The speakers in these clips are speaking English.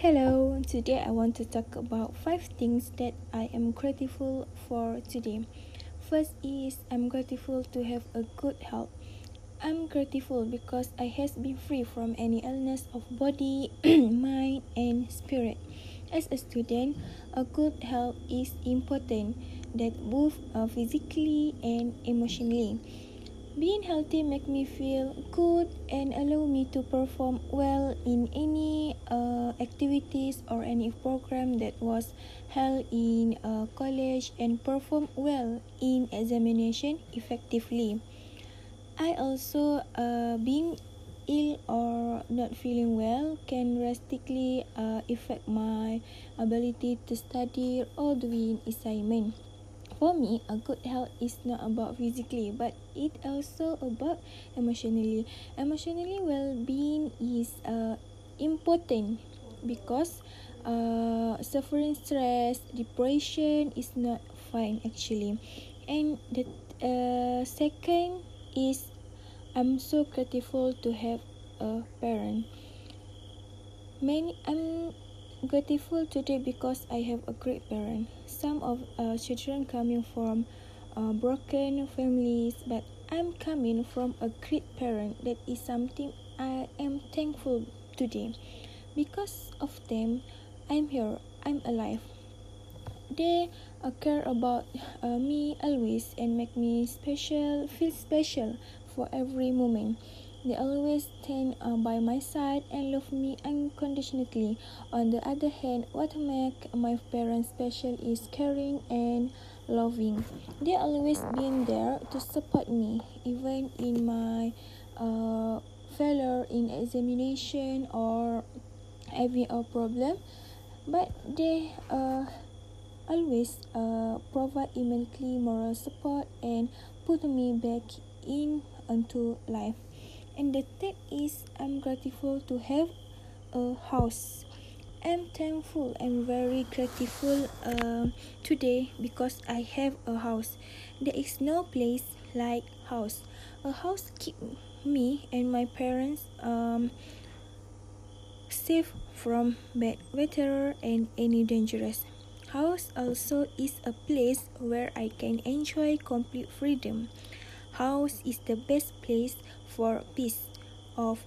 Hello, today I want to talk about five things that I am grateful for today. First is I'm grateful to have a good health. I'm grateful because I has been free from any illness of body, mind and spirit. As a student, a good health is important that both physically and emotionally. Being healthy make me feel good and allow me to perform well in any uh, activities or any program that was held in uh, college and perform well in examination effectively. I also uh, being ill or not feeling well can drastically uh, affect my ability to study or doing assignment. For me, a good health is not about physically, but it also about emotionally. Emotionally well-being is uh, important because uh, suffering stress, depression is not fine actually. And the uh, second is I'm so grateful to have a parent. Many I'm grateful today because I have a great parent. Some of uh, children coming from uh, broken families, but I'm coming from a great parent. That is something I am thankful today. Because of them, I'm here. I'm alive. They uh, care about uh, me always and make me special, feel special for every moment. They always stand uh, by my side and love me unconditionally. On the other hand, what makes my parents special is caring and loving. They always been there to support me, even in my uh, failure in examination or having a problem. But they uh, always uh, provide immensely moral support and put me back in into life. And the third is I'm grateful to have a house. I'm thankful and very grateful uh, today because I have a house. There is no place like house. A house keep me and my parents um, safe from bad weather and any dangerous. House also is a place where I can enjoy complete freedom. House is the best place for peace of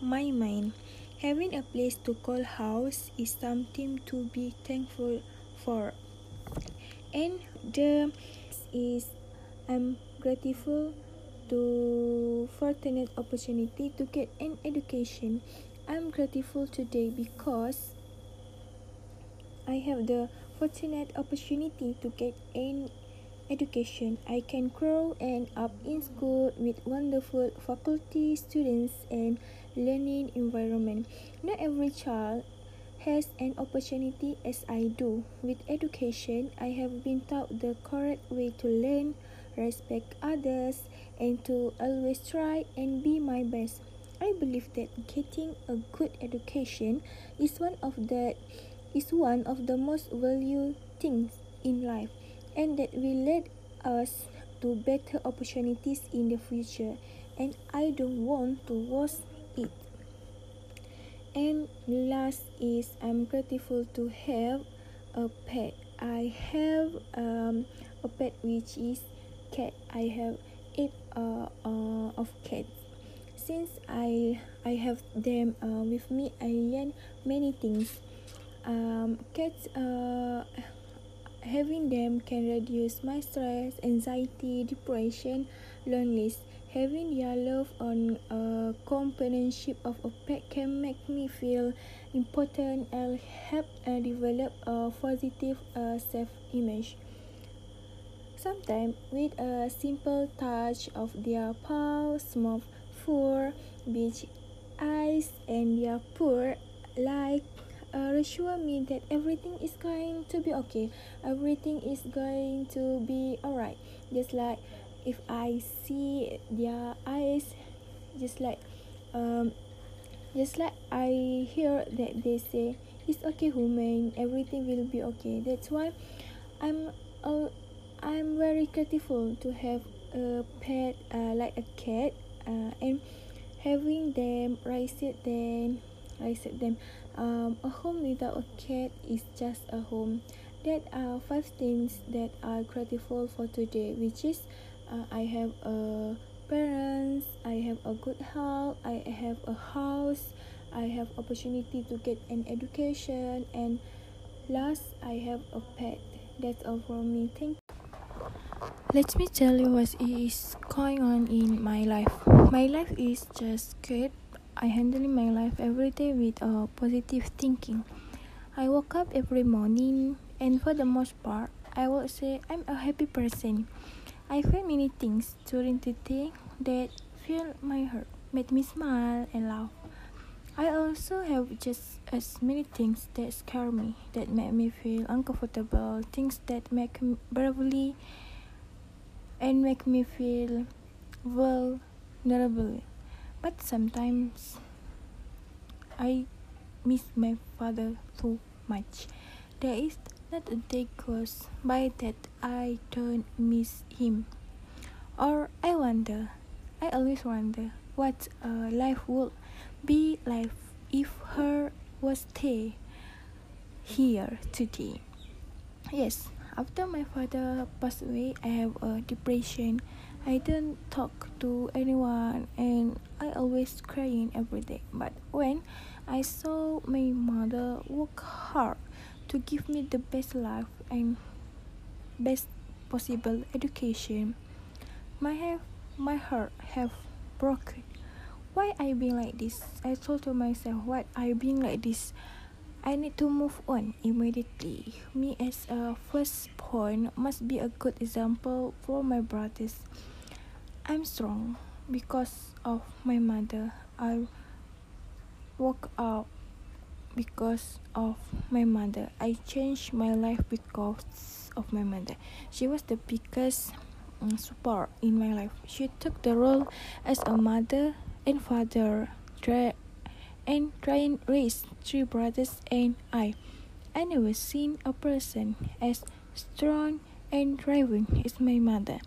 my mind. Having a place to call house is something to be thankful for. And the is I'm grateful to fortunate opportunity to get an education. I'm grateful today because I have the fortunate opportunity to get an education. I can grow and up in school with wonderful faculty, students, and learning environment. Not every child has an opportunity as I do. With education, I have been taught the correct way to learn, respect others, and to always try and be my best. I believe that getting a good education is one of the is one of the most valued things in life and that will lead us to better opportunities in the future and I don't want to lose it. And last is I'm grateful to have a pet. I have um, a pet which is cat. I have eight uh, uh, of cats. Since I I have them uh, with me, I learn many things. Um, cats uh, Having them can reduce my stress, anxiety, depression, loneliness. Having your love on a companionship of a pet can make me feel important and help uh, develop a positive uh, self-image. Sometimes, with a simple touch of their paw, smooth fur, beach eyes, and their purr, like uh, reassure me that everything is going to be okay. Everything is going to be alright. Just like if i see their eyes just like um just like i hear that they say it's okay human everything will be okay. That's why i'm uh, i'm very grateful to have a pet uh, like a cat uh, and having them raise it then I said them um, a home without a cat is just a home. That are five things that are grateful for today which is uh, I have a parents I have a good health I have a house I have opportunity to get an education and last I have a pet. That's all for me. Thank you. Let me tell you what is going on in my life. My life is just good I handle my life every day with a positive thinking. I woke up every morning and for the most part I would say I'm a happy person. I feel many things during the day that fill my heart made me smile and laugh. I also have just as many things that scare me, that make me feel uncomfortable, things that make me bravely and make me feel vulnerable. But sometimes I miss my father too much. There is not a day goes by that I don't miss him. Or I wonder, I always wonder what a life would be like if her was stay here today. Yes, after my father passed away, I have a depression. I don't talk to anyone and I always crying every day. But when I saw my mother work hard to give me the best life and best possible education, my have my heart have broken why I being like this? I told to myself, why I being like this? I need to move on immediately. Me as a first point must be a good example for my brothers. I'm strong because of my mother. I walk out because of my mother. I changed my life because of my mother. She was the biggest um, support in my life. She took the role as a mother and father and try and raise three brothers and I. I never seen a person as strong and driving as my mother.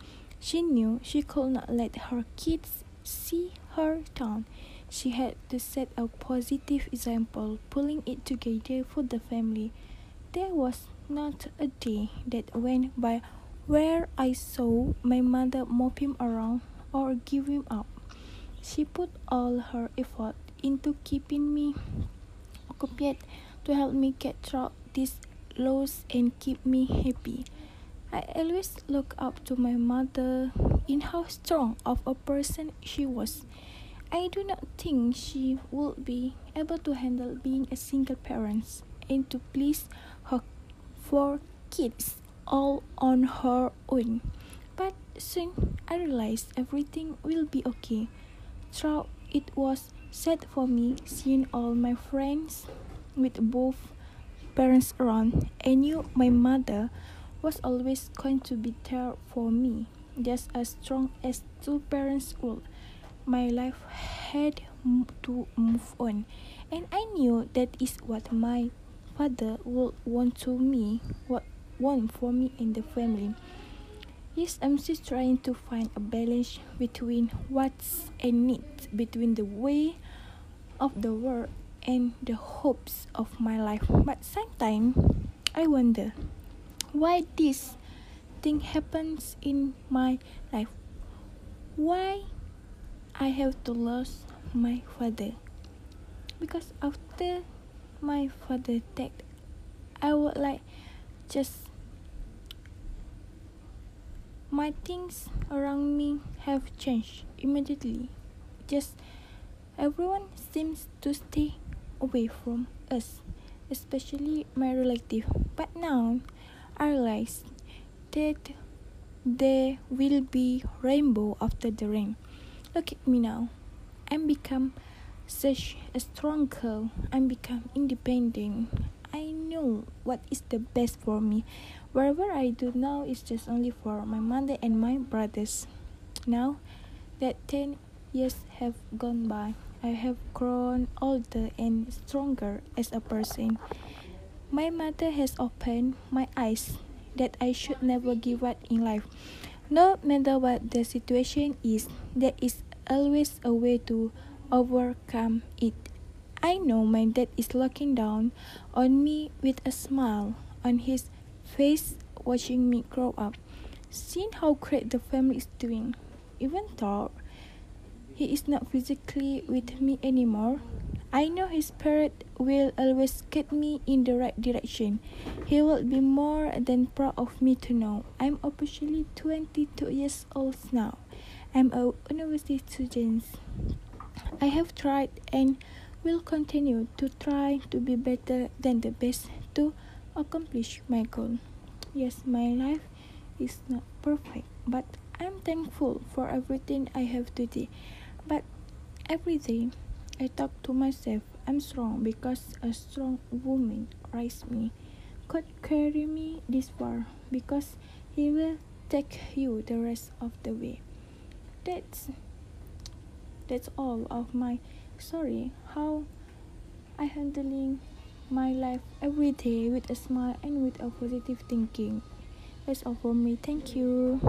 She knew she could not let her kids see her down. She had to set a positive example, pulling it together for the family. There was not a day that went by where I saw my mother moping around or giving up. She put all her effort into keeping me occupied to help me get through these lows and keep me happy. I always look up to my mother in how strong of a person she was. I do not think she would be able to handle being a single parent and to please her four kids all on her own. But soon I realized everything will be okay. Throughout it was sad for me seeing all my friends with both parents around. I knew my mother was always going to be there for me, just as strong as two parents would. My life had to move on, and I knew that is what my father would want to me, what want for me and the family. Yes, I'm just trying to find a balance between what's a need, between the way of the world and the hopes of my life. But sometimes I wonder why this thing happens in my life. Why I have to lose my father? Because after my father died, I would like just my things around me have changed immediately. Just everyone seems to stay away from us, especially my relative. But now I realize that there will be rainbow after the rain. Look at me now. I'm become such a strong girl. I'm become independent. I know what is the best for me. Whatever I do now is just only for my mother and my brothers. Now that 10 years have gone by, I have grown older and stronger as a person. My mother has opened my eyes that I should never give up in life. No matter what the situation is, there is always a way to overcome it. I know my dad is looking down on me with a smile on his face, watching me grow up, seeing how great the family is doing. Even though he is not physically with me anymore, I know his spirit will always get me in the right direction. He will be more than proud of me to know I'm officially 22 years old now. I'm a university student. I have tried and will continue to try to be better than the best to accomplish my goal. Yes, my life is not perfect, but I'm thankful for everything I have today. But every day I talk to myself, I'm strong because a strong woman raised me, could carry me this far because he will take you the rest of the way. That's that's all of my story. How I handling my life every day with a smile and with a positive thinking. That's all for me. Thank you.